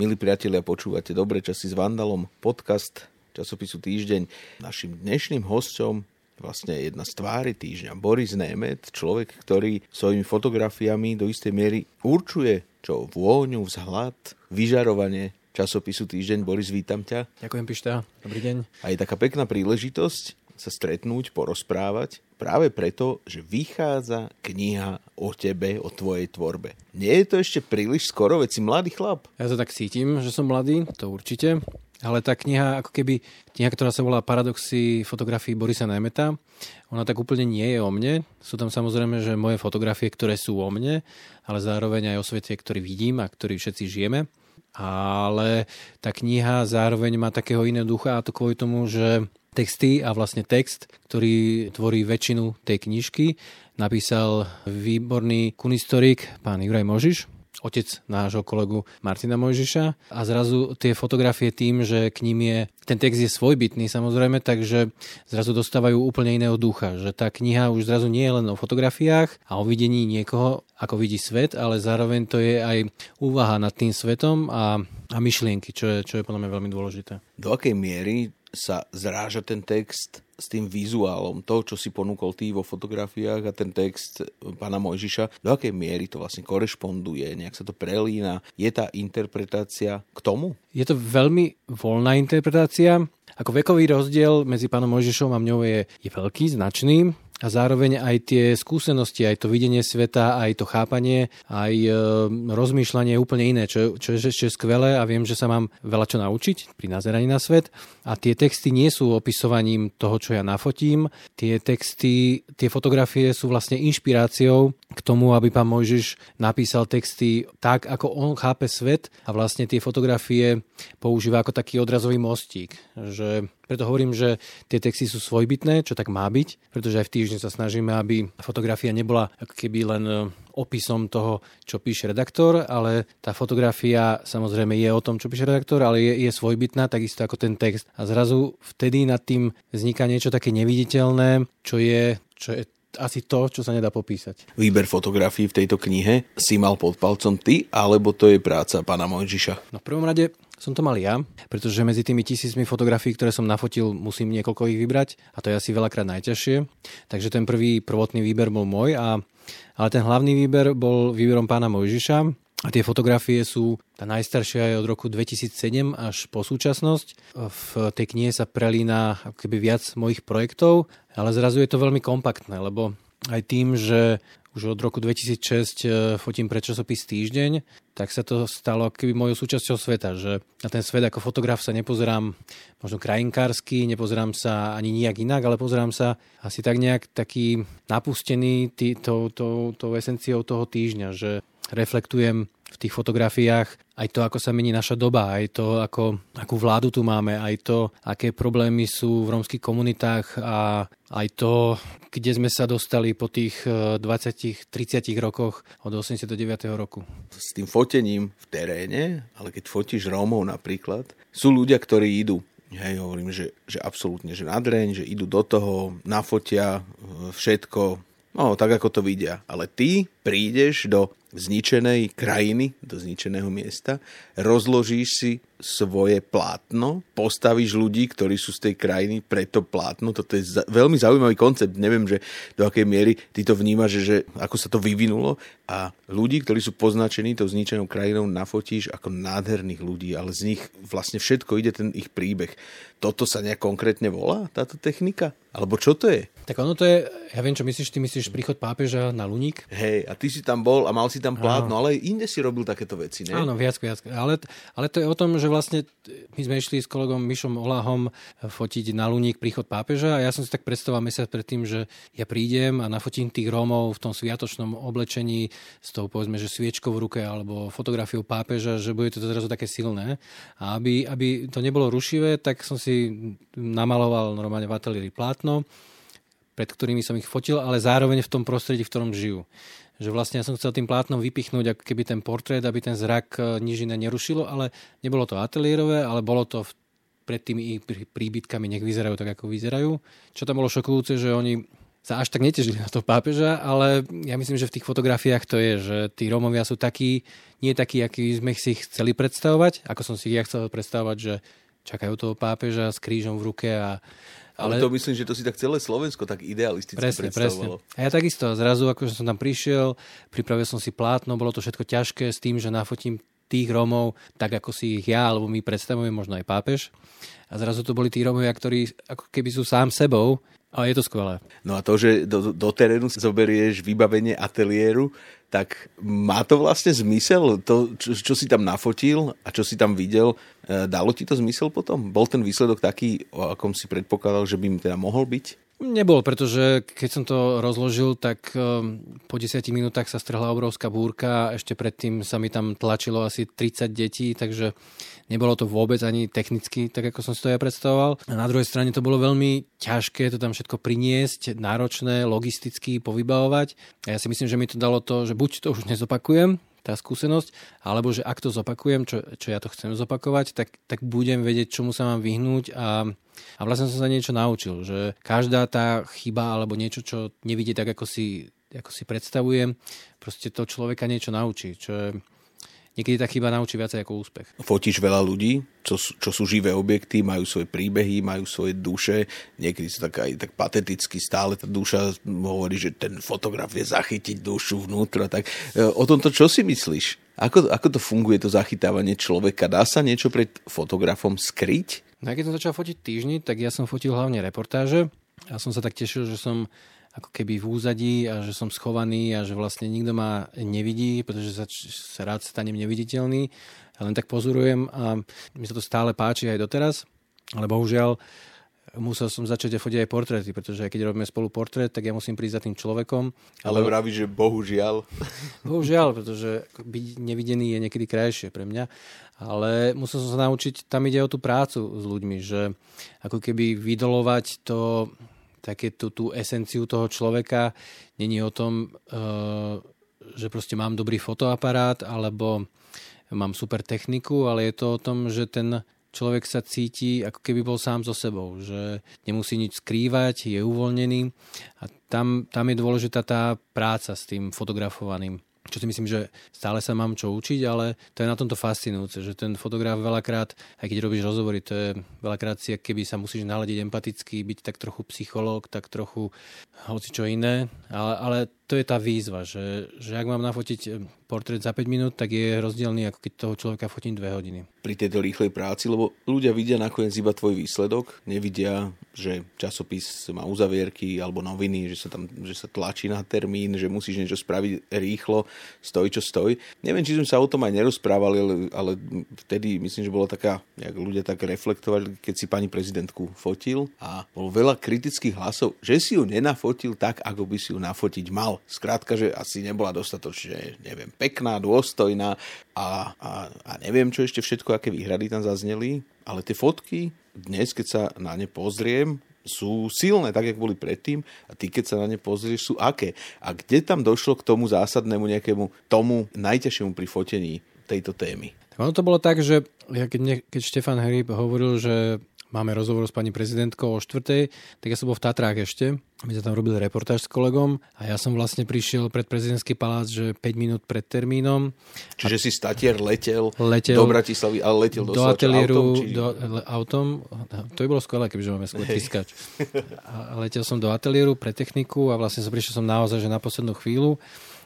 Milí priatelia, počúvate Dobré časy s Vandalom, podcast časopisu Týždeň. Našim dnešným hostom vlastne jedna z tvári týždňa, Boris Nemet, človek, ktorý svojimi fotografiami do istej miery určuje, čo vôňu, vzhľad, vyžarovanie časopisu Týždeň. Boris, vítam ťa. Ďakujem, Pišta. Dobrý deň. A je taká pekná príležitosť sa stretnúť, porozprávať, práve preto, že vychádza kniha o tebe, o tvojej tvorbe. Nie je to ešte príliš skoro, veď si mladý chlap. Ja to tak cítim, že som mladý, to určite. Ale tá kniha, ako keby kniha, ktorá sa volá Paradoxy fotografií Borisa Najmeta, ona tak úplne nie je o mne. Sú tam samozrejme, že moje fotografie, ktoré sú o mne, ale zároveň aj o svete, ktorý vidím a ktorý všetci žijeme. Ale tá kniha zároveň má takého iného ducha a to kvôli tomu, že texty a vlastne text, ktorý tvorí väčšinu tej knižky, napísal výborný kunistorik pán Juraj Možiš, otec nášho kolegu Martina Mojžiša a zrazu tie fotografie tým, že k ním je, ten text je svojbytný samozrejme, takže zrazu dostávajú úplne iného ducha, že tá kniha už zrazu nie je len o fotografiách a o videní niekoho, ako vidí svet, ale zároveň to je aj úvaha nad tým svetom a, a myšlienky, čo je, čo je podľa mňa veľmi dôležité. Do akej miery sa zráža ten text s tým vizuálom, to, čo si ponúkol ty vo fotografiách a ten text pána Mojžiša, do akej miery to vlastne korešponduje, nejak sa to prelína, je tá interpretácia k tomu? Je to veľmi voľná interpretácia. Ako vekový rozdiel medzi pánom Mojžišom a mňou je, je veľký, značný a zároveň aj tie skúsenosti, aj to videnie sveta, aj to chápanie, aj e, rozmýšľanie je úplne iné, čo, čo je ešte skvelé a viem, že sa mám veľa čo naučiť pri nazeraní na svet. A tie texty nie sú opisovaním toho, čo ja nafotím. Tie texty, tie fotografie sú vlastne inšpiráciou k tomu, aby pán Mojžiš napísal texty tak, ako on chápe svet a vlastne tie fotografie používa ako taký odrazový mostík. Že preto hovorím, že tie texty sú svojbytné, čo tak má byť, pretože aj v týždni sa snažíme, aby fotografia nebola ako keby len e, opisom toho, čo píše redaktor, ale tá fotografia samozrejme je o tom, čo píše redaktor, ale je, je svojbytná, takisto ako ten text. A zrazu vtedy nad tým vzniká niečo také neviditeľné, čo je, čo je asi to, čo sa nedá popísať. Výber fotografií v tejto knihe si mal pod palcom ty, alebo to je práca pána Mojžiša? No v prvom rade som to mal ja, pretože medzi tými tisícmi fotografií, ktoré som nafotil, musím niekoľko ich vybrať a to je asi veľakrát najťažšie. Takže ten prvý prvotný výber bol môj, a, ale ten hlavný výber bol výberom pána Mojžiša a tie fotografie sú, tá najstaršia je od roku 2007 až po súčasnosť. V tej knihe sa prelína keby viac mojich projektov, ale zrazu je to veľmi kompaktné, lebo aj tým, že už od roku 2006 e, fotím pre časopis Týždeň, tak sa to stalo keby mojou súčasťou sveta, že na ten svet ako fotograf sa nepozerám možno krajinkársky, nepozerám sa ani nijak inak, ale pozerám sa asi tak nejak taký napustený tý, tou, tou, tou esenciou toho týždňa, že reflektujem v tých fotografiách aj to, ako sa mení naša doba, aj to, ako, akú vládu tu máme, aj to, aké problémy sú v rómskych komunitách a aj to, kde sme sa dostali po tých 20-30 eh, rokoch od 89. roku. S tým fotením v teréne, ale keď fotíš Rómov napríklad, sú ľudia, ktorí idú Hej, hovorím, že, že absolútne, že nadreň, že idú do toho, nafotia eh, všetko, no tak ako to vidia. Ale ty prídeš do zničenej krajiny, do zničeného miesta, rozložíš si svoje plátno, postavíš ľudí, ktorí sú z tej krajiny pre to plátno. Toto je za- veľmi zaujímavý koncept. Neviem, že do akej miery ty to vnímaš, že, že ako sa to vyvinulo. A ľudí, ktorí sú poznačení tou zničenou krajinou, nafotíš ako nádherných ľudí, ale z nich vlastne všetko ide ten ich príbeh. Toto sa nejak konkrétne volá, táto technika? Alebo čo to je? Tak ono to je, ja viem, čo myslíš, ty myslíš príchod pápeža na Luník? Hej, a ty si tam bol a mal si tam plátno, ale inde si robil takéto veci, ne? Áno, viac, viac. Ale, ale to je o tom, že vlastne my sme išli s kolegom Mišom Olahom fotiť na Luník príchod pápeža a ja som si tak predstavoval mesiac predtým, že ja prídem a nafotím tých Rómov v tom sviatočnom oblečení s tou povedzme, že sviečkou v ruke alebo fotografiou pápeža, že bude to zrazu také silné. A aby, aby to nebolo rušivé, tak som si namaloval normálne v ateliéri plátno, pred ktorými som ich fotil, ale zároveň v tom prostredí, v ktorom žijú že vlastne ja som chcel tým plátnom vypichnúť ako keby ten portrét, aby ten zrak e, nič iné nerušilo, ale nebolo to ateliérové, ale bolo to pred tými príbytkami, nech vyzerajú tak, ako vyzerajú. Čo tam bolo šokujúce, že oni sa až tak netežili na to pápeža, ale ja myslím, že v tých fotografiách to je, že tí Rómovia sú takí, nie takí, akí sme si chceli predstavovať, ako som si ja chcel predstavovať, že čakajú toho pápeža s krížom v ruke a ale, ale to myslím, že to si tak celé Slovensko tak idealisticky presne, predstavovalo. Presne. A ja takisto, zrazu akože som tam prišiel, pripravil som si plátno, bolo to všetko ťažké s tým, že nafotím tých Rómov, tak ako si ich ja alebo my predstavujeme, možno aj pápež. A zrazu to boli tí Rómovia, ktorí ako keby sú sám sebou a je to skvelé. No a to, že do, do terénu zoberieš vybavenie ateliéru, tak má to vlastne zmysel? To, čo, čo si tam nafotil a čo si tam videl, e, dalo ti to zmysel potom? Bol ten výsledok taký, o akom si predpokladal, že by mi teda mohol byť? Nebol, pretože keď som to rozložil, tak ehm, po 10 minútach sa strhla obrovská búrka a ešte predtým sa mi tam tlačilo asi 30 detí, takže nebolo to vôbec ani technicky, tak ako som si to ja predstavoval. A na druhej strane to bolo veľmi ťažké to tam všetko priniesť, náročné, logisticky povybavovať. A ja si myslím, že mi to dalo to, že buď to už nezopakujem, tá skúsenosť, alebo že ak to zopakujem, čo, čo ja to chcem zopakovať, tak, tak budem vedieť, čomu sa mám vyhnúť a a vlastne som sa niečo naučil, že každá tá chyba alebo niečo, čo nevidie tak, ako si, ako si predstavujem, proste to človeka niečo naučí, čo je niekedy tá chyba naučí viacej ako úspech. Fotíš veľa ľudí, čo, čo sú živé objekty, majú svoje príbehy, majú svoje duše, niekedy sú tak aj tak pateticky, stále tá duša hovorí, že ten fotograf vie zachytiť dušu vnútra. Tak e, o tomto čo si myslíš? Ako, ako to funguje, to zachytávanie človeka? Dá sa niečo pred fotografom skryť? No keď som začal fotiť týždni, tak ja som fotil hlavne reportáže. Ja som sa tak tešil, že som ako keby v úzadí a že som schovaný a že vlastne nikto ma nevidí, pretože sa, sa rád stanem neviditeľný. Ja len tak pozorujem a mi sa to stále páči aj doteraz. Ale bohužiaľ musel som začať fotiť aj portréty, pretože keď robíme spolu portrét, tak ja musím prísť za tým človekom. Ale vraví, že bohužiaľ. Bohužiaľ, pretože byť nevidený je niekedy krajšie pre mňa. Ale musel som sa naučiť, tam ide o tú prácu s ľuďmi, že ako keby vydolovať to, také tú, tú esenciu toho človeka, není o tom, uh, že proste mám dobrý fotoaparát, alebo mám super techniku, ale je to o tom, že ten človek sa cíti, ako keby bol sám so sebou, že nemusí nič skrývať, je uvoľnený. A tam, tam je dôležitá tá práca s tým fotografovaným čo si myslím, že stále sa mám čo učiť, ale to je na tomto fascinujúce, že ten fotograf veľakrát, aj keď robíš rozhovory, to je veľakrát si, keby sa musíš naladiť empaticky, byť tak trochu psychológ, tak trochu hoci čo iné, ale, ale to je tá výzva, že, že ak mám nafotiť portrét za 5 minút, tak je rozdielný, ako keď toho človeka fotím 2 hodiny. Pri tejto rýchlej práci, lebo ľudia vidia nakoniec iba tvoj výsledok, nevidia, že časopis má uzavierky alebo noviny, že sa tam že sa tlačí na termín, že musíš niečo spraviť rýchlo, stoj čo stoj. Neviem, či sme sa o tom aj nerozprávali, ale, ale vtedy myslím, že bola taká, jak ľudia tak reflektovali, keď si pani prezidentku fotil a bolo veľa kritických hlasov, že si ju nenafotil tak, ako by si ju nafotiť mal. Skrátka, že asi nebola dostatočne, neviem, pekná, dôstojná a, a, a neviem, čo ešte všetko, aké výhrady tam zazneli, ale tie fotky dnes, keď sa na ne pozriem, sú silné, tak, jak boli predtým a ty, keď sa na ne pozrieš, sú aké. A kde tam došlo k tomu zásadnému nejakému tomu najťažšiemu pri fotení tejto témy? Tak ono to bolo tak, že ja keď, keď Štefan Hryb hovoril, že máme rozhovor s pani prezidentkou o štvrtej, tak ja som bol v Tatrách ešte. My sme tam robili reportáž s kolegom a ja som vlastne prišiel pred prezidentský palác, že 5 minút pred termínom. Čiže a... si statier letel, letel do Bratislavy, ale letel do, do ateliéru autom? Či... Do, autom. To by bolo skvelé, kebyže máme skôr tiskač. A letel som do ateliéru pre techniku a vlastne som prišiel som naozaj že na poslednú chvíľu.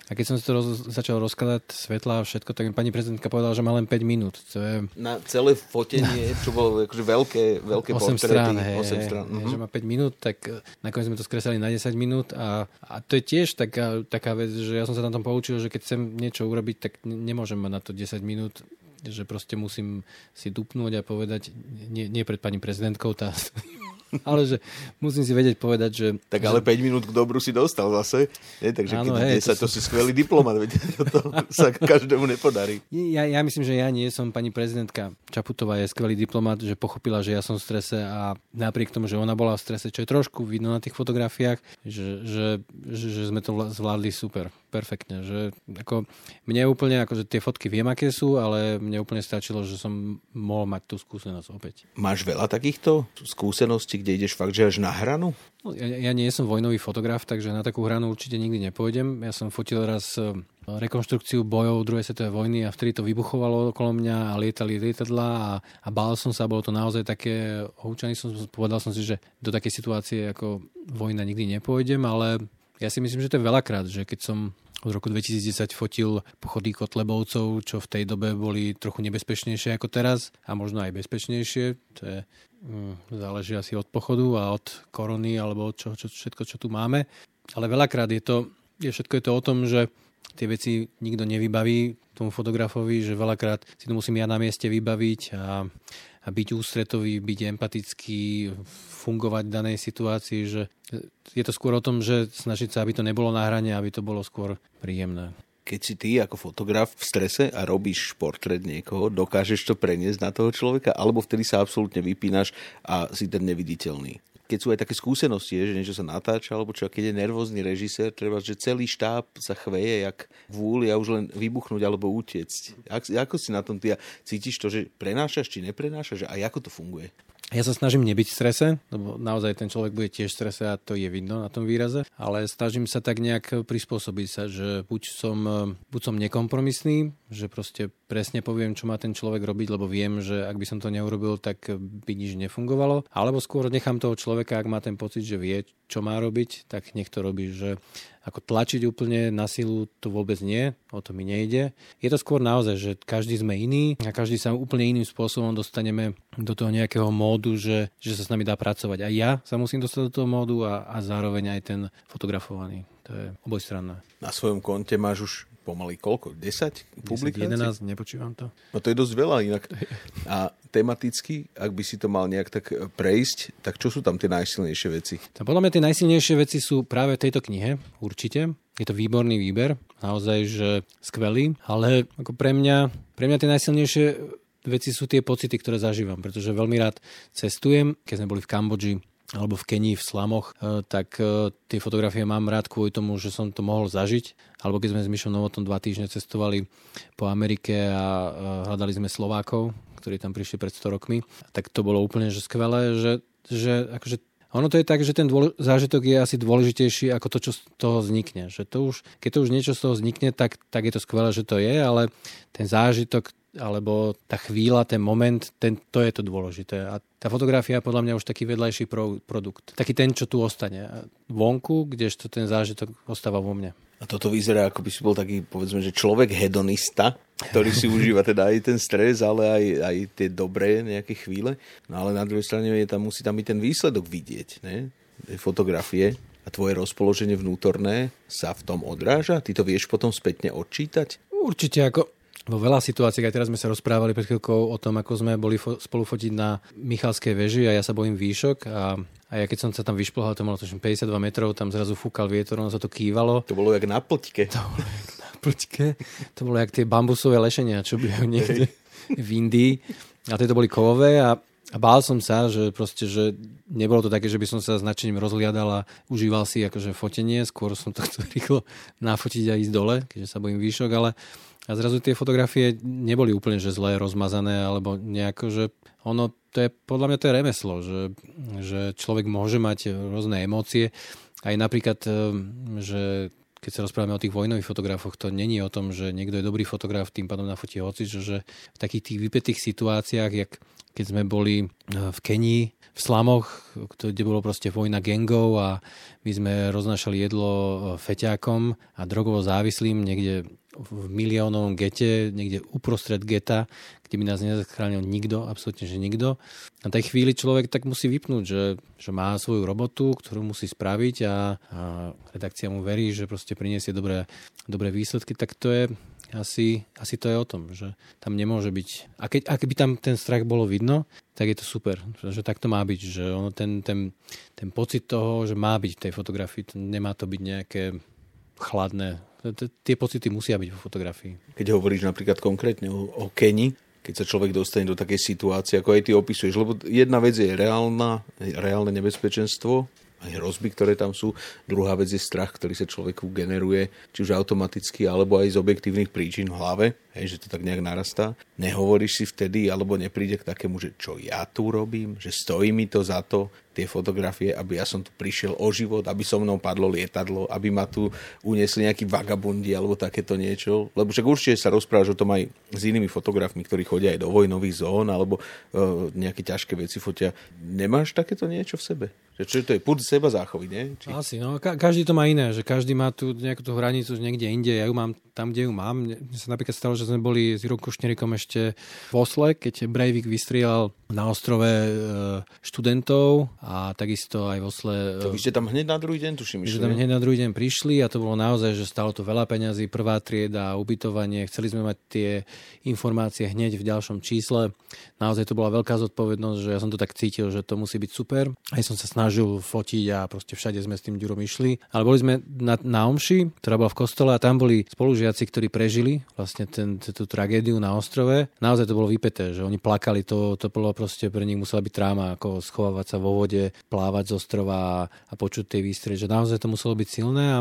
A keď som si to roz, začal rozkladať svetla a všetko, tak mi pani prezidentka povedala, že má len 5 minút. To je... Na celé fotenie, čo bolo akože veľké, veľké 8 portréty. Strán, hej, 8 strán. Hej, že má 5 minút, tak eh, nakoniec sme to skresali na 10 minút a, a to je tiež taká, taká vec, že ja som sa na tom poučil, že keď chcem niečo urobiť, tak nemôžem mať na to 10 minút že proste musím si dupnúť a povedať, nie, nie pred pani prezidentkou, tá ale že musím si vedieť povedať, že... Tak ale že... 5 minút k dobru si dostal zase, nie? takže Áno, keď hej, 10, to, to si skvelý diplomat, veď to sa každému nepodarí. Ja, ja myslím, že ja nie som pani prezidentka Čaputová, je skvelý diplomat, že pochopila, že ja som v strese a napriek tomu, že ona bola v strese, čo je trošku vidno na tých fotografiách, že, že, že, že sme to zvládli super perfektne. Že ako, mne úplne, akože tie fotky viem, aké sú, ale mne úplne stačilo, že som mohol mať tú skúsenosť opäť. Máš veľa takýchto skúseností, kde ideš fakt, že až na hranu? No, ja, ja nie som vojnový fotograf, takže na takú hranu určite nikdy nepôjdem. Ja som fotil raz e, rekonštrukciu bojov druhej svetovej vojny a vtedy to vybuchovalo okolo mňa a lietali lietadla a, a bál som sa, bolo to naozaj také, húčaný som, povedal som si, že do takej situácie ako vojna nikdy nepôjdem, ale ja si myslím, že to je veľakrát, že keď som od roku 2010 fotil pochody Kotlebovcov, čo v tej dobe boli trochu nebezpečnejšie ako teraz a možno aj bezpečnejšie. To je, mm, záleží asi od pochodu a od korony alebo od čo, čo, všetko, čo tu máme. Ale veľakrát je to, je všetko je to o tom, že tie veci nikto nevybaví tomu fotografovi, že veľakrát si to musím ja na mieste vybaviť a, byť ústretový, byť empatický, fungovať v danej situácii, že je to skôr o tom, že snažiť sa, aby to nebolo na hrane, aby to bolo skôr príjemné. Keď si ty ako fotograf v strese a robíš portrét niekoho, dokážeš to preniesť na toho človeka, alebo vtedy sa absolútne vypínaš a si ten neviditeľný? Keď sú aj také skúsenosti, že niečo sa natáča, alebo čo, keď je nervózny režisér, treba, že celý štáb sa chveje, jak vúli a už len vybuchnúť alebo utiecť. Ako si na tom ty cítiš to, že prenášaš či neprenášaš a ako to funguje? Ja sa snažím nebyť v strese, lebo naozaj ten človek bude tiež v strese a to je vidno na tom výraze, ale snažím sa tak nejak prispôsobiť sa, že buď som, buď som nekompromisný, že proste presne poviem, čo má ten človek robiť, lebo viem, že ak by som to neurobil, tak by nič nefungovalo, alebo skôr nechám toho človeka, ak má ten pocit, že vie, čo má robiť, tak nech to robí, že ako tlačiť úplne na silu to vôbec nie, o to mi nejde. Je to skôr naozaj, že každý sme iný a každý sa úplne iným spôsobom dostaneme do toho nejakého módu, že, že sa s nami dá pracovať. A ja sa musím dostať do toho módu a, a zároveň aj ten fotografovaný. To je obojstranné. Na svojom konte máš už pomaly koľko? 10 publikácií? 11, nepočívam to. No to je dosť veľa inak. A tematicky, ak by si to mal nejak tak e, prejsť, tak čo sú tam tie najsilnejšie veci? Tam podľa mňa tie najsilnejšie veci sú práve v tejto knihe, určite. Je to výborný výber, naozaj, že skvelý, ale ako pre mňa, pre mňa tie najsilnejšie veci sú tie pocity, ktoré zažívam, pretože veľmi rád cestujem, keď sme boli v Kambodži, alebo v Kenii, v slamoch, e, tak e, tie fotografie mám rád kvôli tomu, že som to mohol zažiť. Alebo keď sme s Mišom Novotom dva týždne cestovali po Amerike a e, hľadali sme Slovákov, ktorí tam prišli pred 100 rokmi, tak to bolo úplne že skvelé, že, že akože ono to je tak, že ten dôle, zážitok je asi dôležitejší ako to, čo z toho vznikne. Že to už, keď to už niečo z toho vznikne, tak, tak je to skvelé, že to je, ale ten zážitok alebo tá chvíľa, ten moment, ten, to je to dôležité. A tá fotografia je podľa mňa už taký vedľajší pro, produkt. Taký ten, čo tu ostane vonku, kdežto ten zážitok ostáva vo mne. A toto vyzerá, ako by si bol taký, povedzme, že človek hedonista, ktorý si užíva teda aj ten stres, ale aj, aj tie dobré nejaké chvíle. No ale na druhej strane je tam, musí tam byť ten výsledok vidieť, ne? fotografie a tvoje rozpoloženie vnútorné sa v tom odráža? Ty to vieš potom spätne odčítať? Určite, ako vo veľa situáciách, aj teraz sme sa rozprávali pred chvíľkou o tom, ako sme boli fo- spolu fotiť na Michalskej veži a ja sa bojím výšok a, a ja keď som sa tam vyšplhal, to malo 52 metrov, tam zrazu fúkal vietor, ono sa to kývalo. To bolo jak na plťke. To bolo jak na plťke. To bolo jak tie bambusové lešenia, čo by niekde v Indii. A tieto boli kovové a a bál som sa, že proste, že nebolo to také, že by som sa značením rozhliadal a užíval si akože fotenie, skôr som to chcel rýchlo nafotiť a ísť dole, keďže sa bojím výšok, ale a zrazu tie fotografie neboli úplne že zlé, rozmazané, alebo nejako, že ono, to je, podľa mňa to je remeslo, že, že človek môže mať rôzne emócie. Aj napríklad, eh, že keď sa rozprávame o tých vojnových fotografoch, to není o tom, že niekto je dobrý fotograf, tým pádom nafotí hoci, že v takých tých vypetých situáciách, jak keď sme boli eh, v Kenii, v slamoch, kde bolo proste vojna gengov a my sme roznašali jedlo eh, feťákom a drogovo závislým niekde v miliónovom gete, niekde uprostred geta, kde by nás nezachránil nikto, absolútne, že nikto. Na tej chvíli človek tak musí vypnúť, že, že má svoju robotu, ktorú musí spraviť a, a redakcia mu verí, že proste priniesie dobré, dobré výsledky, tak to je asi, asi to je o tom, že tam nemôže byť... A keď, ak by tam ten strach bolo vidno, tak je to super, že tak to má byť, že ono ten, ten, ten pocit toho, že má byť v tej fotografii, nemá to byť nejaké chladné tie pocity musia byť vo fotografii. Keď hovoríš napríklad konkrétne o, o Keni, keď sa človek dostane do takej situácie, ako aj ty opisuješ, lebo jedna vec je reálna, reálne nebezpečenstvo hrozby, ktoré tam sú. Druhá vec je strach, ktorý sa človeku generuje, či už automaticky, alebo aj z objektívnych príčin v hlave, hej, že to tak nejak narastá. Nehovoríš si vtedy, alebo nepríde k takému, že čo ja tu robím, že stojí mi to za to, tie fotografie, aby ja som tu prišiel o život, aby so mnou padlo lietadlo, aby ma tu uniesli nejakí vagabundi alebo takéto niečo. Lebo však určite sa rozprávaš o tom aj s inými fotografmi, ktorí chodia aj do vojnových zón alebo uh, nejaké ťažké veci fotia. Nemáš takéto niečo v sebe? Že čo to je? Púd seba záchovy, nie? Či... Asi, no. Ka- každý to má iné, že každý má tu nejakú tú hranicu niekde inde. Ja ju mám tam, kde ju mám. Mne sa napríklad stalo, že sme boli s Jirom Košnerikom ešte v Osle, keď Breivik vystrielal na ostrove e, študentov a takisto aj v Osle... E, to vy ste tam hneď na druhý deň, tuším, išli. tam hneď na druhý deň prišli a to bolo naozaj, že stalo to veľa peňazí, prvá trieda, ubytovanie. Chceli sme mať tie informácie hneď v ďalšom čísle. Naozaj to bola veľká zodpovednosť, že ja som to tak cítil, že to musí byť super. Aj som sa snažil snažil fotiť a proste všade sme s tým Ďurom išli. Ale boli sme na, na Omši, ktorá bola v kostole a tam boli spolužiaci, ktorí prežili vlastne ten, tú tragédiu na ostrove. Naozaj to bolo vypeté, že oni plakali, to, to bolo proste pre nich musela byť tráma, ako schovávať sa vo vode, plávať z ostrova a počuť tie výstreže, že naozaj to muselo byť silné a,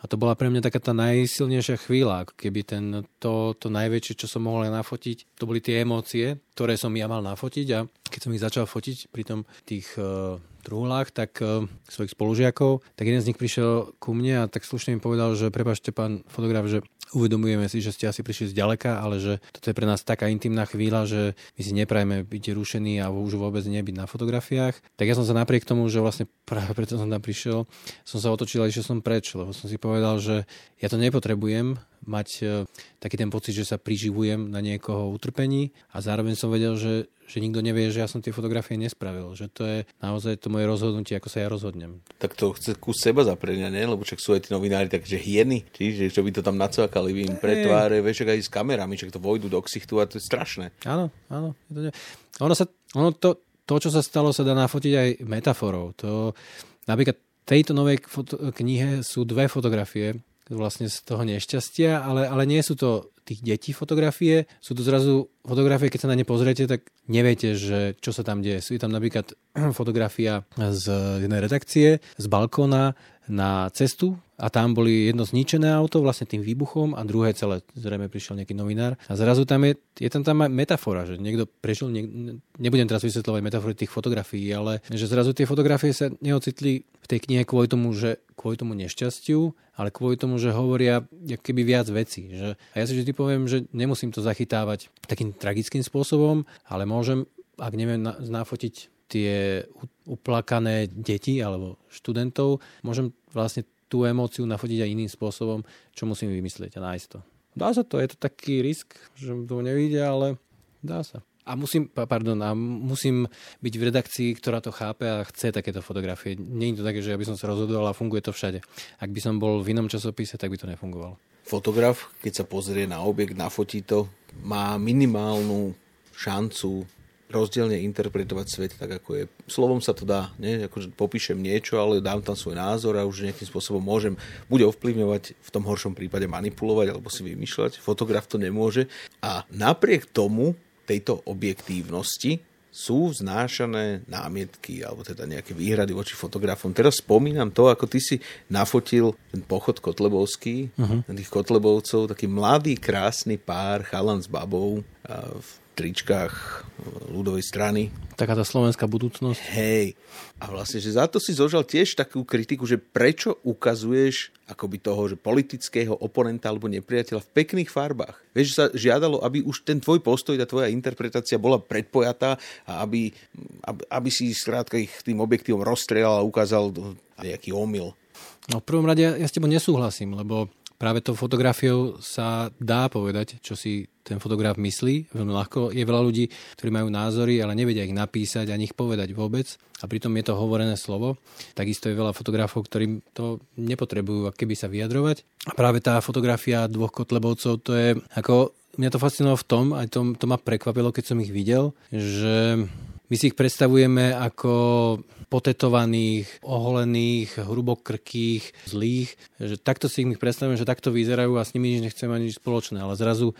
a to bola pre mňa taká tá najsilnejšia chvíľa, ako keby ten, to, to najväčšie, čo som mohol nafotiť, to boli tie emócie, ktoré som ja mal nafotiť a keď som ich začal fotiť pri tom tých uh, truhlách, tak uh, svojich spolužiakov, tak jeden z nich prišiel ku mne a tak slušne mi povedal, že prepašte pán fotograf, že uvedomujeme si, že ste asi prišli z ďaleka, ale že toto je pre nás taká intimná chvíľa, že my si neprajeme byť rušení a už vôbec nebyť na fotografiách. Tak ja som sa napriek tomu, že vlastne práve preto som tam prišiel, som sa otočil išiel som preč, lebo som si povedal, že ja to nepotrebujem, mať e, taký ten pocit, že sa priživujem na niekoho utrpení a zároveň som vedel, že, že nikto nevie, že ja som tie fotografie nespravil. Že to je naozaj to moje rozhodnutie, ako sa ja rozhodnem. Tak to chce kus seba zapreňať, ne? Lebo však sú aj tí novinári takže hieny, čiže čo by to tam nacvakali, by im pretváre, vieš, aj s kamerami, že to vojdu do ksichtu a to je strašné. Áno, áno. Ono, sa, ono to, to, čo sa stalo, sa dá nafotiť aj metaforou. To, napríklad tejto novej foto- knihe sú dve fotografie, vlastne z toho nešťastia, ale, ale nie sú to tých detí fotografie, sú to zrazu fotografie, keď sa na ne pozriete, tak neviete, že čo sa tam deje. Sú tam napríklad fotografia z jednej redakcie, z balkóna na cestu a tam boli jedno zničené auto vlastne tým výbuchom a druhé celé, zrejme prišiel nejaký novinár a zrazu tam je, je tam tam metafora, že niekto prežil, nie, nebudem teraz vysvetľovať metafory tých fotografií, ale že zrazu tie fotografie sa neocitli v tej knihe kvôli tomu, že kvôli tomu nešťastiu, ale kvôli tomu, že hovoria keby viac vecí. Že, a ja si vždy poviem, že nemusím to zachytávať takým tragickým spôsobom, ale môžem, ak neviem nafotiť tie uplakané deti alebo študentov, môžem vlastne tú emóciu nafotiť aj iným spôsobom, čo musím vymyslieť a nájsť to. Dá sa to, je to taký risk, že to nevíde, ale dá sa. A musím, pardon, a musím byť v redakcii, ktorá to chápe a chce takéto fotografie. Je to také, že ja by som sa rozhodoval a funguje to všade. Ak by som bol v inom časopise, tak by to nefungovalo. Fotograf, keď sa pozrie na objekt, nafotí to, má minimálnu šancu rozdielne interpretovať svet tak, ako je. Slovom sa to dá, nie? Akože popíšem niečo, ale dám tam svoj názor a už nejakým spôsobom môžem bude ovplyvňovať, v tom horšom prípade manipulovať alebo si vymýšľať. Fotograf to nemôže. A napriek tomu, tejto objektívnosti, sú vznášané námietky alebo teda nejaké výhrady voči fotografom. Teraz spomínam to, ako ty si nafotil ten pochod Kotlebovský, uh-huh. tých Kotlebovcov, taký mladý, krásny pár, chalan s babou v tričkách ľudovej strany. Taká tá slovenská budúcnosť. Hej. A vlastne, že za to si zožal tiež takú kritiku, že prečo ukazuješ akoby toho, že politického oponenta alebo nepriateľa v pekných farbách. Vieš, sa žiadalo, aby už ten tvoj postoj, tá tvoja interpretácia bola predpojatá a aby, aby, aby si skrátka ich tým objektívom rozstrelal a ukázal nejaký omyl. No v prvom rade ja, ja s tebou nesúhlasím, lebo práve tou fotografiou sa dá povedať, čo si ten fotograf myslí veľmi ľahko. Je veľa ľudí, ktorí majú názory, ale nevedia ich napísať ani ich povedať vôbec. A pritom je to hovorené slovo. Takisto je veľa fotografov, ktorí to nepotrebujú keby sa vyjadrovať. A práve tá fotografia dvoch kotlebovcov, to je ako... Mňa to fascinovalo v tom, aj to, to ma prekvapilo, keď som ich videl, že my si ich predstavujeme ako potetovaných, oholených, hrubokrkých, zlých. Že takto si ich predstavujeme, že takto vyzerajú a s nimi nič nechceme ani nič spoločné. Ale zrazu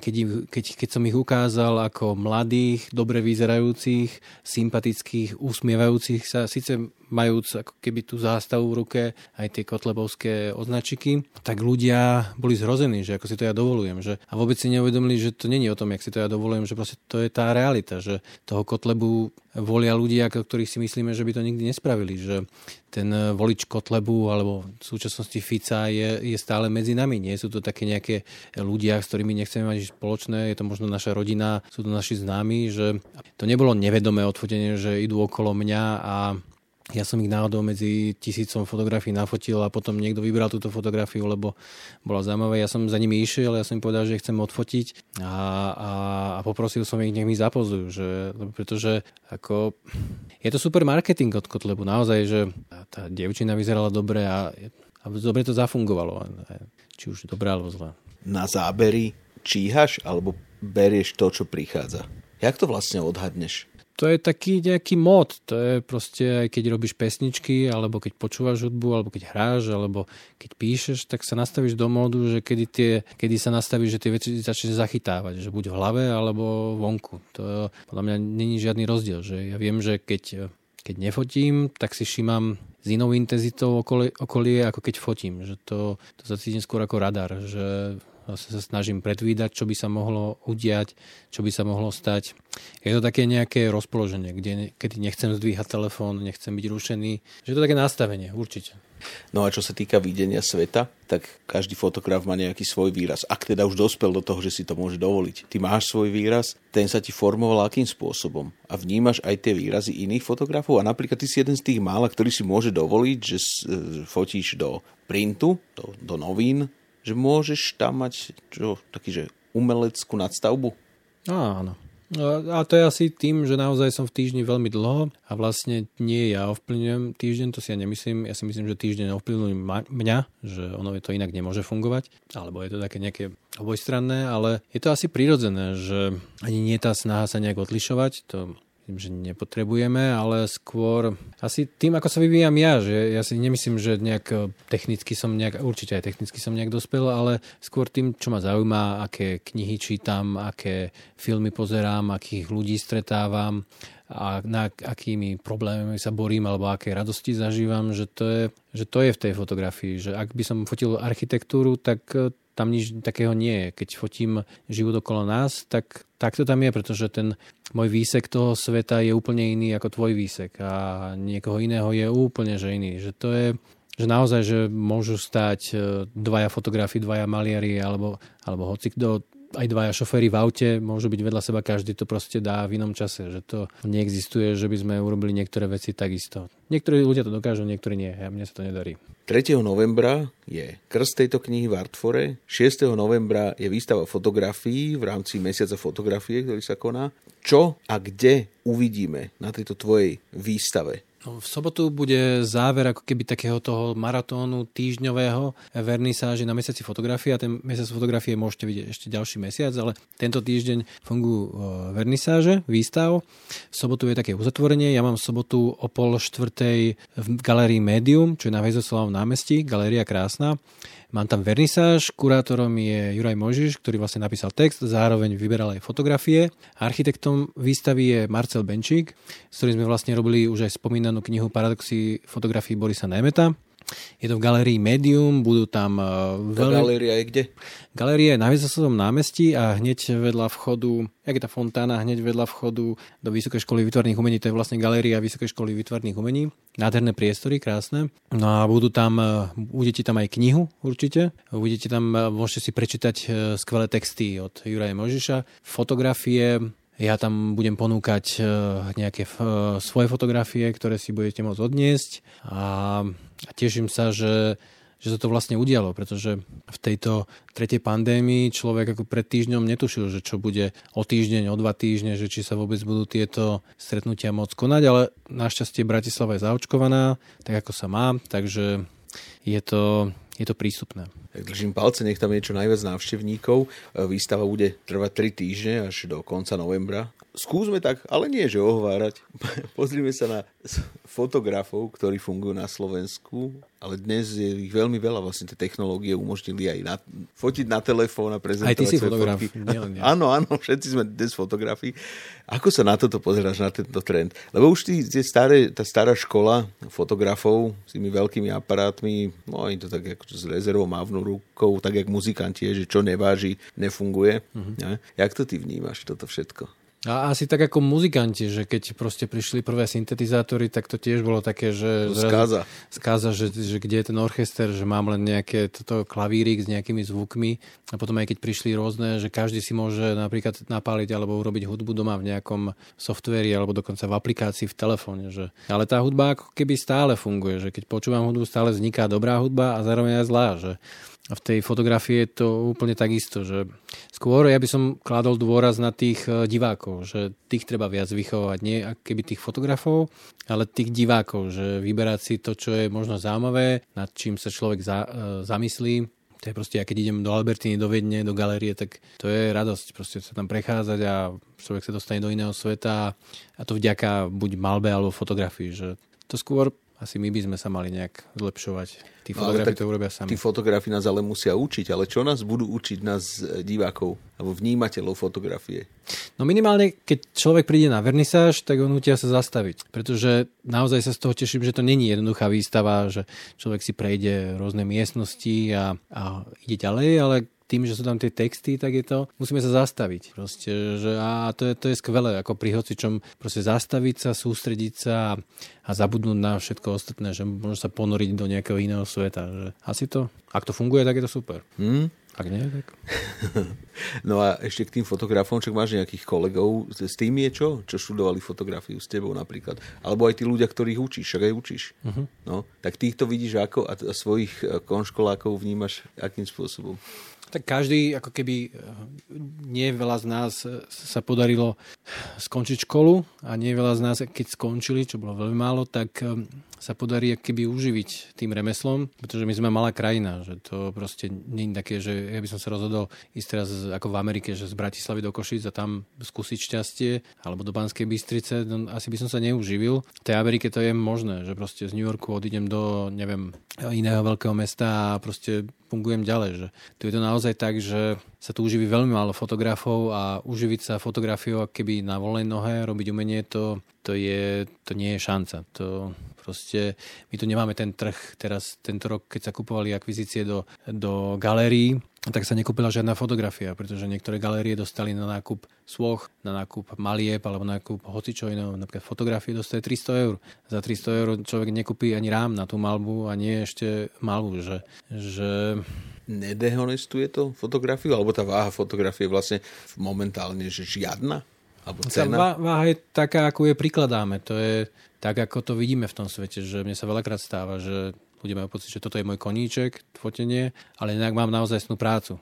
keď, keď, keď som ich ukázal ako mladých, dobre vyzerajúcich, sympatických, usmievajúcich sa, síce majúc ako keby tú zástavu v ruke, aj tie kotlebovské označiky, tak ľudia boli zrození, že ako si to ja dovolujem. Že, a vôbec si neuvedomili, že to není o tom, jak si to ja dovolujem, že proste to je tá realita, že toho Kotlebu volia ľudia, ktorých si myslíme, že by to nikdy nespravili. Že ten volič Kotlebu alebo v súčasnosti Fica je, je stále medzi nami. Nie sú to také nejaké ľudia, s ktorými nechceme mať spoločné, je to možno naša rodina, sú to naši známi, že to nebolo nevedomé odfotenie, že idú okolo mňa a ja som ich náhodou medzi tisícom fotografií nafotil a potom niekto vybral túto fotografiu, lebo bola zaujímavá. Ja som za nimi išiel, ja som im povedal, že chcem odfotiť a, a, a poprosil som ich, nech mi zapozujú, že, pretože ako, je to super marketing od Kotlebu, naozaj, že tá dievčina vyzerala dobre a, a dobre to zafungovalo, či už dobre alebo zle. Na zábery číhaš alebo berieš to, čo prichádza? Jak to vlastne odhadneš? To je taký nejaký mod, to je proste aj keď robíš pesničky, alebo keď počúvaš hudbu, alebo keď hráš, alebo keď píšeš, tak sa nastavíš do módu, že kedy, tie, kedy sa nastavíš, že tie veci začneš zachytávať, že buď v hlave, alebo vonku. To podľa mňa není žiadny rozdiel, že ja viem, že keď, keď nefotím, tak si všímam s inou intenzitou okolie, okolie ako keď fotím, že to, to zacítim skôr ako radar, že sa snažím predvídať, čo by sa mohlo udiať, čo by sa mohlo stať. Je to také nejaké rozpoloženie, kde, kedy nechcem zdvíhať telefón, nechcem byť rušený. Že je to také nastavenie, určite. No a čo sa týka videnia sveta, tak každý fotograf má nejaký svoj výraz. Ak teda už dospel do toho, že si to môže dovoliť. Ty máš svoj výraz, ten sa ti formoval akým spôsobom. A vnímaš aj tie výrazy iných fotografov. A napríklad ty si jeden z tých mála, ktorý si môže dovoliť, že e, fotíš do printu, do, do novín, že môžeš tam mať čo, taký, že umeleckú nadstavbu? Áno. A to je asi tým, že naozaj som v týždni veľmi dlho a vlastne nie ja ovplyvňujem týždeň, to si ja nemyslím. Ja si myslím, že týždeň ovplyvňuje mňa, že ono je to inak nemôže fungovať, alebo je to také nejaké obojstranné, ale je to asi prirodzené, že ani nie tá snaha sa nejak odlišovať, to Myslím, že nepotrebujeme, ale skôr asi tým, ako sa vyvíjam ja, že ja si nemyslím, že nejak eh, technicky som nejak, určite aj technicky som nejak dospel, ale skôr tým, čo ma zaujíma, aké knihy čítam, aké filmy pozerám, akých ľudí stretávam a na akými problémami sa borím alebo aké radosti zažívam, že to je, že to je v tej fotografii. Že ak by som fotil architektúru, tak eh, tam nič takého nie je. Keď fotím život okolo nás, tak, tak to tam je, pretože ten môj výsek toho sveta je úplne iný ako tvoj výsek a niekoho iného je úplne že iný. Že to je, že naozaj, že môžu stať e, dvaja fotografi, dvaja maliari alebo, alebo hoci kto aj dvaja šoféry v aute môžu byť vedľa seba, každý to proste dá v inom čase, že to neexistuje, že by sme urobili niektoré veci takisto. Niektorí ľudia to dokážu, niektorí nie a mne sa to nedarí. 3. novembra je krst tejto knihy v Artfore, 6. novembra je výstava fotografií v rámci mesiaca fotografie, ktorý sa koná. Čo a kde uvidíme na tejto tvojej výstave? No, v sobotu bude záver ako keby takého toho maratónu týždňového vernisáži na mesiaci fotografie a ten mesiac fotografie môžete vidieť ešte ďalší mesiac, ale tento týždeň fungujú e, vernisáže, výstav. V sobotu je také uzatvorenie, ja mám v sobotu o pol štvrtej v galérii Medium, čo je na Vejzoslavom námestí, galéria krásna. Mám tam vernisáž, kurátorom je Juraj Mojžiš, ktorý vlastne napísal text, zároveň vyberal aj fotografie. Architektom výstavy je Marcel Benčík, s ktorým sme vlastne robili už aj spomínanú knihu Paradoxy fotografií Borisa Nemeta. Je to v galérii Medium, budú tam... Uh, veľmi... galéria je kde? Galéria je na Vysokoslovom námestí a hneď vedľa vchodu, jak je tá fontána, hneď vedľa vchodu do Vysokej školy výtvarných umení, to je vlastne galéria Vysokej školy výtvarných umení. Nádherné priestory, krásne. No a budú tam, budete tam aj knihu určite. Budete tam, uh, môžete si prečítať skvelé texty od Juraja Možiša, fotografie, ja tam budem ponúkať nejaké svoje fotografie, ktoré si budete môcť odniesť a a teším sa, že, že sa to vlastne udialo, pretože v tejto tretej pandémii človek ako pred týždňom netušil, že čo bude o týždeň, o dva týždne, že či sa vôbec budú tieto stretnutia môcť konať, ale našťastie Bratislava je zaočkovaná, tak ako sa má, takže je to, je to prístupné. Tak držím palce, nech tam je čo najviac návštevníkov. Výstava bude trvať 3 týždne až do konca novembra. Skúsme tak, ale nie, že ohovárať. Pozrime sa na fotografov, ktorí fungujú na Slovensku, ale dnes je ich veľmi veľa. Vlastne tie technológie umožnili aj na, fotiť na telefón a prezentovať Aj ty si fotograf. Áno, áno, všetci sme dnes fotografi. Ako sa na toto pozeráš, na tento trend? Lebo už tí, tie staré, tá stará škola fotografov s tými veľkými aparátmi, no oni to tak ako s rezervou mávnu rukou, tak jak muzikanti, že čo neváži, nefunguje. Uh-huh. Ja? Jak to ty vnímaš, toto všetko? A asi tak ako muzikanti, že keď proste prišli prvé syntetizátory, tak to tiež bolo také, že... Skáza. Skáza, že, že kde je ten orchester, že mám len nejaké toto klavírik s nejakými zvukmi. A potom aj keď prišli rôzne, že každý si môže napríklad napáliť alebo urobiť hudbu doma v nejakom softveri alebo dokonca v aplikácii v telefóne. Že... Ale tá hudba ako keby stále funguje, že keď počúvam hudbu, stále vzniká dobrá hudba a zároveň aj zlá. Že a v tej fotografii je to úplne takisto, že skôr ja by som kladol dôraz na tých e, divákov, že tých treba viac vychovať, nie keby tých fotografov, ale tých divákov, že vyberať si to, čo je možno zaujímavé, nad čím sa človek za, e, zamyslí. To je proste, ja keď idem do Albertiny, do Viedne, do galerie, tak to je radosť proste sa tam prechádzať a človek sa dostane do iného sveta a to vďaka buď malbe alebo fotografii, že to skôr asi my by sme sa mali nejak zlepšovať. Tí no, fotografi to urobia sami. Tí fotografi nás ale musia učiť, ale čo nás budú učiť nás e, divákov alebo vnímateľov fotografie? No minimálne, keď človek príde na vernisáž, tak on nutia sa zastaviť. Pretože naozaj sa z toho teším, že to není jednoduchá výstava, že človek si prejde rôzne miestnosti a, a ide ďalej, ale tým, že sú tam tie texty, tak je to, musíme sa zastaviť. Proste, že, a to je, to je skvelé, ako pri hocičom proste zastaviť sa, sústrediť sa a, a zabudnúť na všetko ostatné, že môže sa ponoriť do nejakého iného sveta. Že asi to, ak to funguje, tak je to super. Hmm? Ak nie, tak... no a ešte k tým fotografom, čo máš nejakých kolegov, s tým je čo? Čo študovali fotografiu s tebou napríklad? Alebo aj tí ľudia, ktorých učíš, však aj učíš. Uh-huh. No, tak týchto vidíš ako a svojich eh, konškolákov vnímaš akým spôsobom? Tak každý, ako keby eh, nie veľa z nás eh, sa podarilo skončiť školu a nie veľa z nás, keď skončili, čo bolo veľmi málo, tak eh, sa podarí keby uživiť tým remeslom, pretože my sme malá krajina, že to proste nie je také, že ja by som sa rozhodol ísť teraz ako v Amerike, že z Bratislavy do Košic a tam skúsiť šťastie, alebo do Banskej Bystrice, no, asi by som sa neuživil. V tej Amerike to je možné, že proste z New Yorku odídem do, neviem, iného veľkého mesta a proste fungujem ďalej. Že tu je to naozaj tak, že sa tu uživí veľmi málo fotografov a uživiť sa fotografiou keby na voľnej nohe, robiť umenie, to, to, je, to nie je šanca. To, Proste my tu nemáme ten trh. Teraz tento rok, keď sa kupovali akvizície do, do galérií, tak sa nekúpila žiadna fotografia, pretože niektoré galérie dostali na nákup svoch, na nákup malieb alebo na nákup hocičo iného. Napríklad fotografie dostali 300 eur. Za 300 eur človek nekúpi ani rám na tú malbu a nie ešte malbu. Že, že nedehonestuje to fotografiu? Alebo tá váha fotografie vlastne momentálne že žiadna? Alebo cena? váha je taká, ako je prikladáme. To je, tak ako to vidíme v tom svete, že mne sa veľakrát stáva, že ľudia majú pocit, že toto je môj koníček, fotenie, ale inak mám naozaj snú prácu.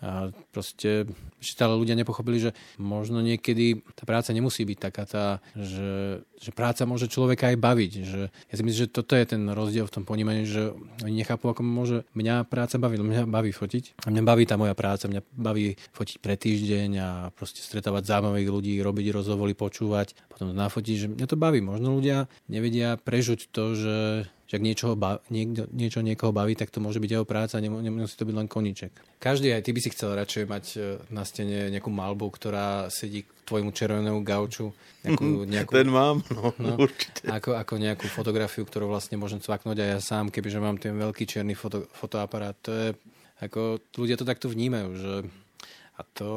A proste ešte stále ľudia nepochopili, že možno niekedy tá práca nemusí byť taká tá, že, že práca môže človeka aj baviť. Že, ja si myslím, že toto je ten rozdiel v tom ponímaní, že oni nechápu, ako môže mňa práca baviť. Mňa baví fotiť. A mňa baví tá moja práca. Mňa baví fotiť pre týždeň a proste stretávať zaujímavých ľudí, robiť rozhovory, počúvať, potom nafotiť, že mňa to baví. Možno ľudia nevedia prežuť to, že že ak niečo, ba- niekto, niečo niekoho baví, tak to môže byť jeho práca, nemusí to byť len koníček. Každý aj ty by si chcel radšej mať e, na stene nejakú malbu, ktorá sedí k tvojmu červenému gauču. Nejakú, nejakú, Ten mám, no, no určite. Ako, ako nejakú fotografiu, ktorú vlastne môžem cvaknúť aj ja sám, kebyže mám ten veľký černý foto, fotoaparát. To je, ako ľudia to takto vnímajú, že a to,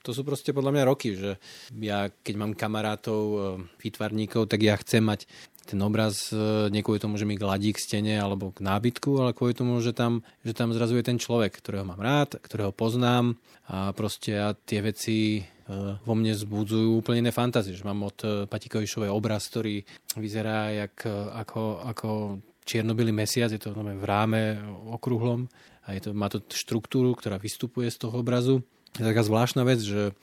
to sú proste podľa mňa roky, že ja keď mám kamarátov, e, výtvarníkov, tak ja chcem mať ten obraz e, nie kvôli tomu, že mi gladí k stene alebo k nábytku, ale kvôli tomu, že tam, že tam zrazu ten človek, ktorého mám rád, ktorého poznám a proste ja tie veci e, vo mne zbudzujú úplne iné fantázie. Že mám od e, Patikovišovej obraz, ktorý vyzerá jak, ako, ako čiernobilý mesiac, je to v ráme okrúhlom a je to, má to štruktúru, ktorá vystupuje z toho obrazu. Je taká zvláštna vec, že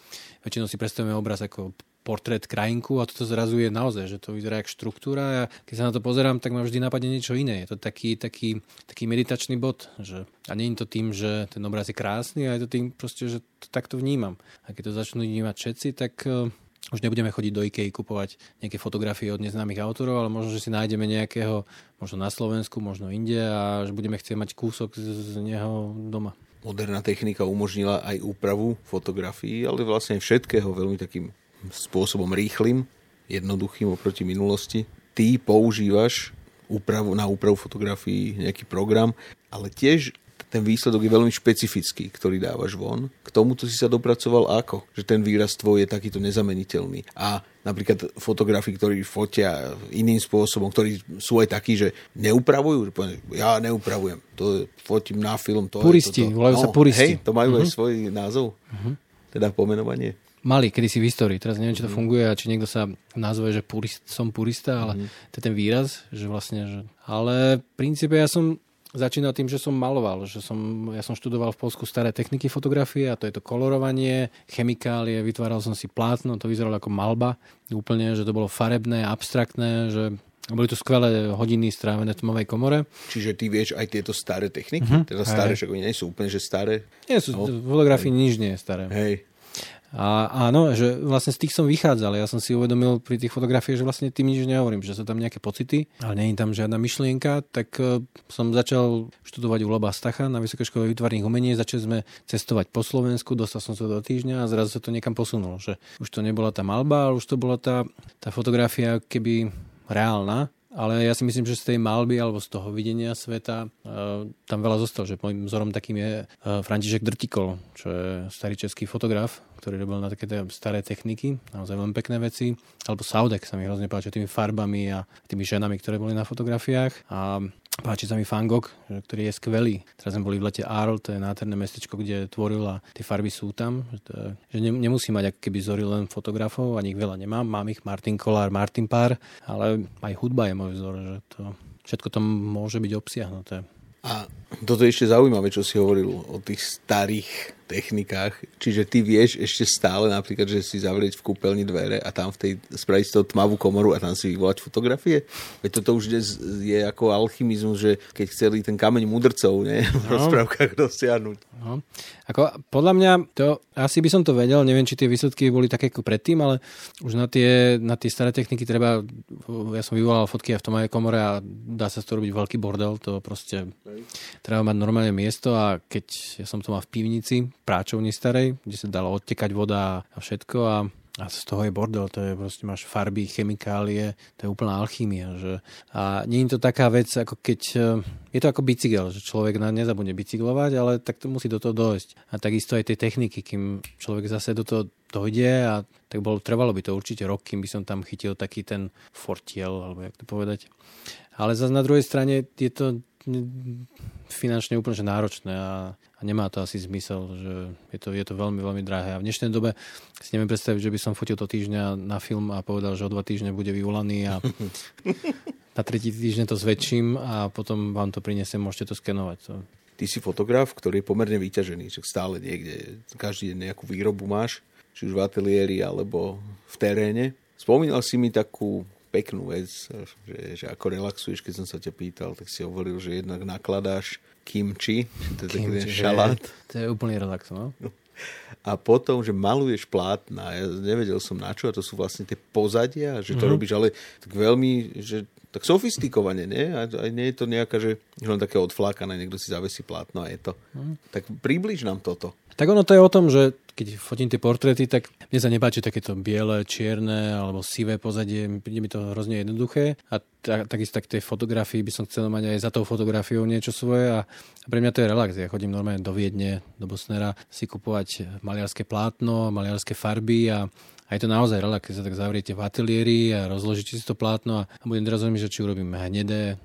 väčšinou si predstavujeme obraz ako portrét krajinku a toto zrazu je naozaj, že to vyzerá jak štruktúra a keď sa na to pozerám, tak ma vždy napadne niečo iné. Je to taký, taký, taký meditačný bod. Že, a nie je to tým, že ten obraz je krásny, ale je to tým proste, že to takto vnímam. A keď to začnú vnímať všetci, tak uh, už nebudeme chodiť do IKEA kupovať nejaké fotografie od neznámych autorov, ale možno, že si nájdeme nejakého, možno na Slovensku, možno inde a že budeme chcieť mať kúsok z, z neho doma moderná technika umožnila aj úpravu fotografií, ale vlastne všetkého veľmi takým spôsobom rýchlým, jednoduchým oproti minulosti. Ty používaš úpravu, na úpravu fotografií nejaký program, ale tiež ten výsledok je veľmi špecifický, ktorý dávaš von. K tomuto si sa dopracoval ako? Že ten výraz tvoj je takýto nezameniteľný. A napríklad fotografi, ktorí fotia iným spôsobom, ktorí sú aj takí, že neupravujú, ja neupravujem, to fotím na film. To puristi, volajú no, sa puristi. Hej, to majú uh-huh. aj mhm. svoj názov, uh-huh. teda pomenovanie. Mali kedysi v histórii, teraz neviem, či to uh-huh. funguje a či niekto sa nazve, že purist, som purista, ale uh-huh. to je ten výraz, že vlastne, že... Ale v princípe ja som začínal tým, že som maloval, že som, ja som študoval v Polsku staré techniky fotografie a to je to kolorovanie, chemikálie, vytváral som si plátno, to vyzeralo ako malba, úplne, že to bolo farebné, abstraktné, že boli to skvelé hodiny strávené v tmovej komore. Čiže ty vieš aj tieto staré techniky? Uh-huh. Teda staré, však oni nie sú úplne, že staré? Nie sú, no. fotografii nič nie je staré. Hej. A áno, že vlastne z tých som vychádzal. Ja som si uvedomil pri tých fotografiách, že vlastne tým nič nehovorím, že sú tam nejaké pocity, ale nie je tam žiadna myšlienka, tak e, som začal študovať u Loba Stacha na Vysokej škole výtvarných umení, začali sme cestovať po Slovensku, dostal som sa do týždňa a zrazu sa to niekam posunulo, že už to nebola tá malba, ale už to bola tá, tá fotografia keby reálna, ale ja si myslím, že z tej malby alebo z toho videnia sveta uh, tam veľa zostalo, že môjim vzorom takým je uh, František Drtikol, čo je starý český fotograf, ktorý robil na také staré techniky, naozaj veľmi pekné veci. Alebo Saudek sa mi hrozne páči tými farbami a tými ženami, ktoré boli na fotografiách. A Páči sa mi Fangok, ktorý je skvelý. Teraz sme boli v lete Arl, to je nádherné mestečko, kde tvoril a tie farby sú tam. Že, nemusí mať ako keby zory len fotografov, ani ich veľa nemám. Mám ich Martin Kolár, Martin Pár, ale aj hudba je môj vzor. Že to, všetko to môže byť obsiahnuté. A toto je ešte zaujímavé, čo si hovoril o tých starých technikách. Čiže ty vieš ešte stále napríklad, že si zavrieť v kúpeľni dvere a tam v tej, spraviť z toho tmavú komoru a tam si vyvolať fotografie. Veď toto už dnes je ako alchymizmus, že keď chceli ten kameň mudrcov ne, v no. rozprávkach dosiahnuť. No. Ako, podľa mňa, to, asi by som to vedel, neviem, či tie výsledky boli také ako predtým, ale už na tie, na tie staré techniky treba, ja som vyvolal fotky aj v tom aj komore a dá sa z toho robiť veľký bordel, to proste treba mať normálne miesto a keď ja som to mal v pivnici, práčovni starej, kde sa dalo odtekať voda a všetko a a z toho je bordel, to je proste máš farby, chemikálie, to je úplná alchýmia. Že? A nie je to taká vec, ako keď, e, je to ako bicykel, že človek na nezabudne bicyklovať, ale tak to musí do toho dojsť. A takisto aj tie techniky, kým človek zase do toho dojde a tak bolo, trvalo by to určite rok, kým by som tam chytil taký ten fortiel, alebo jak to povedať. Ale zase na druhej strane je to finančne úplne že náročné a, a nemá to asi zmysel, že je to, je to veľmi, veľmi drahé. A v dnešnej dobe si neviem predstaviť, že by som fotil to týždňa na film a povedal, že o dva týždne bude vyvolaný a na tretí týždeň to zväčším a potom vám to prinesiem, môžete to skenovať. To... Ty si fotograf, ktorý je pomerne vyťažený, že stále niekde, každý deň nejakú výrobu máš, či už v ateliéri alebo v teréne. Spomínal si mi takú peknú vec, že, že ako relaxuješ, keď som sa ťa pýtal, tak si hovoril, že jednak nakladáš kimči, to je kimči, taký šalát. To je úplný relax, no. A potom, že maluješ plátna, ja nevedel som na čo, a to sú vlastne tie pozadia, že to mm-hmm. robíš, ale tak veľmi, že tak sofistikovane, nie? A, a nie je to nejaká, že, len také odflákané, niekto si zavesí plátno a je to. Mm. Tak približ nám toto. Tak ono to je o tom, že keď fotím tie portréty, tak mne sa nepáči takéto biele, čierne alebo sivé pozadie, príde mi to hrozne jednoduché a tak, takisto tak tej fotografii by som chcel mať aj za tou fotografiou niečo svoje a pre mňa to je relax. Ja chodím normálne do Viedne, do Bosnera si kupovať maliarské plátno, maliarské farby a a je to naozaj relax, keď sa tak zavriete v ateliéri a rozložíte si to plátno a, budem teraz rozmýšľať, či urobím hnedé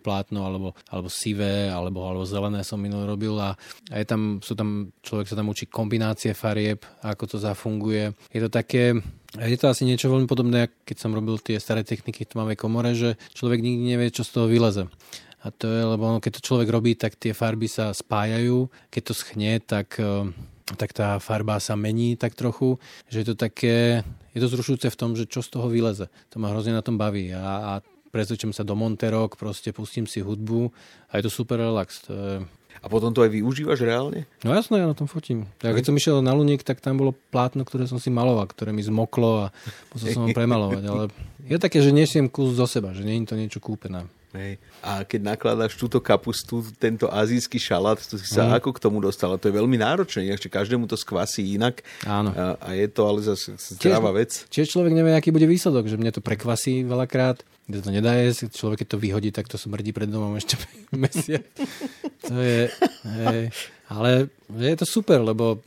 plátno, alebo, alebo sivé, alebo, alebo zelené som minulý robil a, a je tam, sú tam, človek sa tam učí kombinácie farieb, ako to zafunguje. Je to také, je to asi niečo veľmi podobné, keď som robil tie staré techniky v tmavej komore, že človek nikdy nevie, čo z toho vyleze. A to je, lebo keď to človek robí, tak tie farby sa spájajú. Keď to schne, tak tak tá farba sa mení tak trochu, že je to také, je to zrušujúce v tom, že čo z toho vyleze. To ma hrozne na tom baví a, a prezečem sa do Monterok, proste pustím si hudbu a je to super relax. To je... A potom to aj využívaš reálne? No jasno, ja na tom fotím. Ja, keď som išiel na Luník, tak tam bolo plátno, ktoré som si maloval, ktoré mi zmoklo a musel som ho premalovať. Ale je také, že nesiem kus zo seba, že nie je to niečo kúpené. Hej. A keď nakladáš túto kapustu, tento azijský šalát, to si sa mm. ako k tomu dostala? To je veľmi náročné, ešte každému to skvasí inak. Áno. A, a je to ale zase zdravá vec. Čiže človek nevie, aký bude výsledok, že mne to prekvasí veľakrát, kde to nedá jesť, človek keď to vyhodí, tak to smrdí pred domom ešte mesiac. to je, hej. Ale je to super, lebo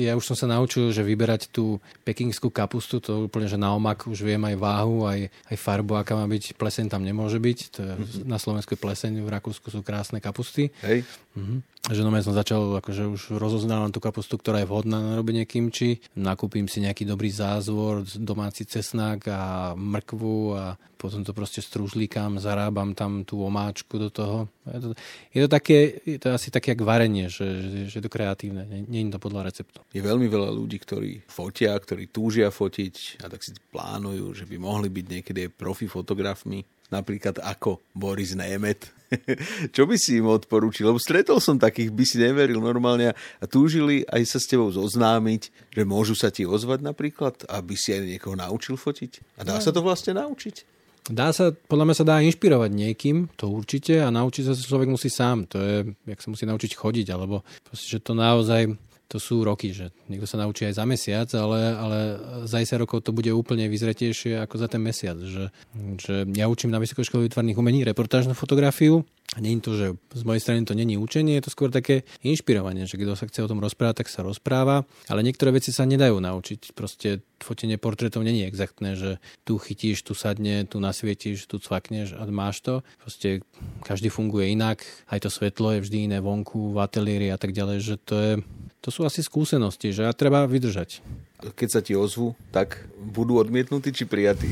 ja už som sa naučil, že vyberať tú pekingskú kapustu, to úplne, že na omak už viem aj váhu, aj, aj farbu, aká má byť. Pleseň tam nemôže byť. To je, mm-hmm. Na Slovensku je pleseň, v Rakúsku sú krásne kapusty. Hej. Mm-hmm. Že no som začal, akože už rozoznávam tú kapustu, ktorá je vhodná na robenie kimči. Nakúpim si nejaký dobrý zázvor, domáci cesnak a mrkvu a potom to proste strúžlíkam, zarábam tam tú omáčku do toho. Je to, je to, také, je to asi také jak varenie, že, že, že je to kreatívne, nie, nie je to podľa receptu. Je veľmi veľa ľudí, ktorí fotia, ktorí túžia fotiť a tak si plánujú, že by mohli byť niekedy profi fotografmi, napríklad ako Boris Nemet. Čo by si im odporúčil? Lebo stretol som takých, by si neveril normálne a túžili aj sa s tebou zoznámiť, že môžu sa ti ozvať napríklad, aby si aj niekoho naučil fotiť. A dá no. sa to vlastne naučiť? Dá sa, podľa mňa sa dá inšpirovať niekým, to určite, a naučiť sa človek musí sám. To je, jak sa musí naučiť chodiť, alebo proste, že to naozaj to sú roky, že niekto sa naučí aj za mesiac, ale, ale za 10 rokov to bude úplne vyzretejšie ako za ten mesiac. Že, že ja učím na Vysokej škole výtvarných umení reportážnu fotografiu je to, že z mojej strany to není učenie, je to skôr také inšpirovanie, že kto sa chce o tom rozprávať, tak sa rozpráva, ale niektoré veci sa nedajú naučiť. Proste fotenie portrétov není exaktné, že tu chytíš, tu sadne, tu nasvietíš, tu cvakneš a máš to. Proste každý funguje inak, aj to svetlo je vždy iné vonku, v ateliéri a tak ďalej, že to je to sú asi skúsenosti, že a treba vydržať. Keď sa ti ozvu, tak budú odmietnutí či prijatí?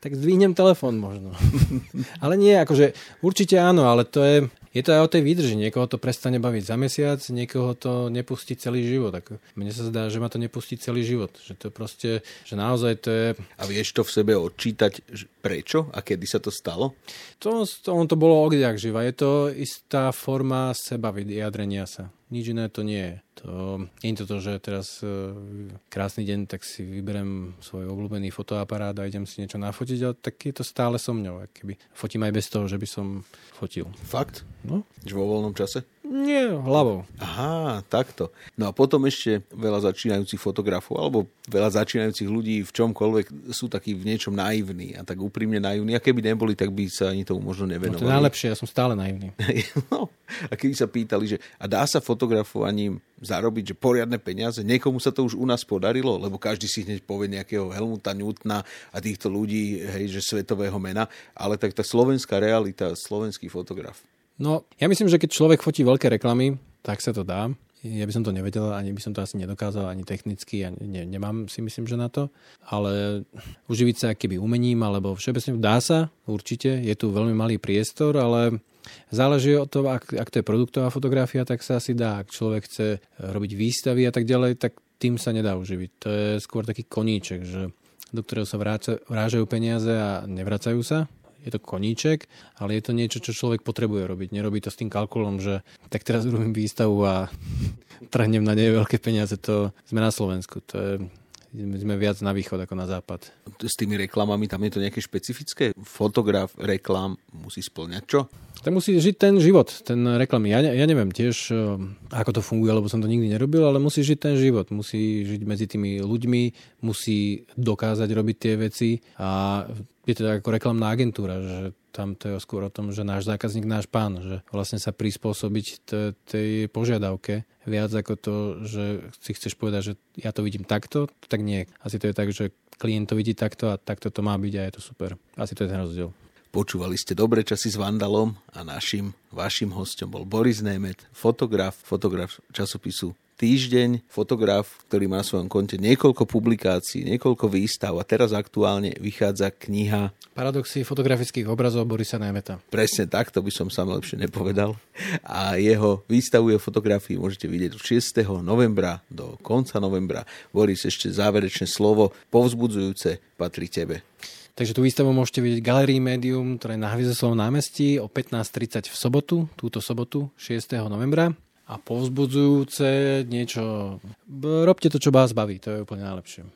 tak zdvihnem telefón možno. ale nie, akože určite áno, ale to je, je to aj o tej výdrži. Niekoho to prestane baviť za mesiac, niekoho to nepustí celý život. Tak mne sa zdá, že ma to nepustí celý život. Že to proste, že naozaj to je... A vieš to v sebe odčítať prečo a kedy sa to stalo? To, to, on to bolo odjak živa. Je to istá forma seba vyjadrenia sa. Nič iné to nie je. To, nie je to to, že teraz e, krásny deň, tak si vyberem svoj obľúbený fotoaparát a idem si niečo nafotiť, ale tak je to stále so mňou. Keby fotím aj bez toho, že by som fotil. Fakt? No. Že vo voľnom čase? Nie, hlavou. Aha, takto. No a potom ešte veľa začínajúcich fotografov alebo veľa začínajúcich ľudí v čomkoľvek sú takí v niečom naivní a tak úprimne naivní. A keby neboli, tak by sa ani tomu možno nevenovali. No to je najlepšie, ja som stále naivný. no, a keby sa pýtali, že a dá sa fotografovaním zarobiť že poriadne peniaze, niekomu sa to už u nás podarilo, lebo každý si hneď povie nejakého Helmuta Newtona a týchto ľudí, hej, že svetového mena, ale tak tá slovenská realita, slovenský fotograf. No, ja myslím, že keď človek fotí veľké reklamy, tak sa to dá. Ja by som to nevedel, ani by som to asi nedokázal, ani technicky, ani ne, nemám si myslím, že na to. Ale uživiť sa keby umením, alebo všeobecne dá sa, určite. Je tu veľmi malý priestor, ale záleží od toho, ak, ak to je produktová fotografia, tak sa asi dá. Ak človek chce robiť výstavy a tak ďalej, tak tým sa nedá uživiť. To je skôr taký koníček, že do ktorého sa vrážajú peniaze a nevracajú sa je to koníček, ale je to niečo, čo človek potrebuje robiť. Nerobí to s tým kalkulom, že tak teraz robím výstavu a trhnem na nej veľké peniaze. To sme na Slovensku. To je, my sme viac na východ ako na západ. S tými reklamami tam je to nejaké špecifické? Fotograf reklám musí splňať čo? Ten musí žiť ten život, ten reklamy. Ja, ja neviem tiež, eh, ako to funguje, lebo som to nikdy nerobil, ale musí žiť ten život. Musí žiť medzi tými ľuďmi, musí dokázať robiť tie veci a je to tak ako reklamná agentúra, že tam to je skôr o tom, že náš zákazník, náš pán, že vlastne sa prispôsobiť tej požiadavke viac ako to, že si chceš povedať, že ja to vidím takto, tak nie. Asi to je tak, že klient to vidí takto a takto to má byť a je to super. Asi to je ten rozdiel. Počúvali ste Dobré časy s Vandalom a našim, vašim hostom bol Boris Nemet, fotograf, fotograf časopisu týždeň fotograf, ktorý má na svojom konte niekoľko publikácií, niekoľko výstav a teraz aktuálne vychádza kniha Paradoxy fotografických obrazov Borisa Najmeta. Presne tak, to by som sa lepšie nepovedal. A jeho výstavu jeho fotografii môžete vidieť od 6. novembra do konca novembra. Boris, ešte záverečné slovo, povzbudzujúce, patrí tebe. Takže tú výstavu môžete vidieť v Galerii Medium, ktorá je na Hviezdoslovom námestí o 15.30 v sobotu, túto sobotu, 6. novembra. A povzbudzujúce niečo, robte to, čo vás baví, to je úplne najlepšie.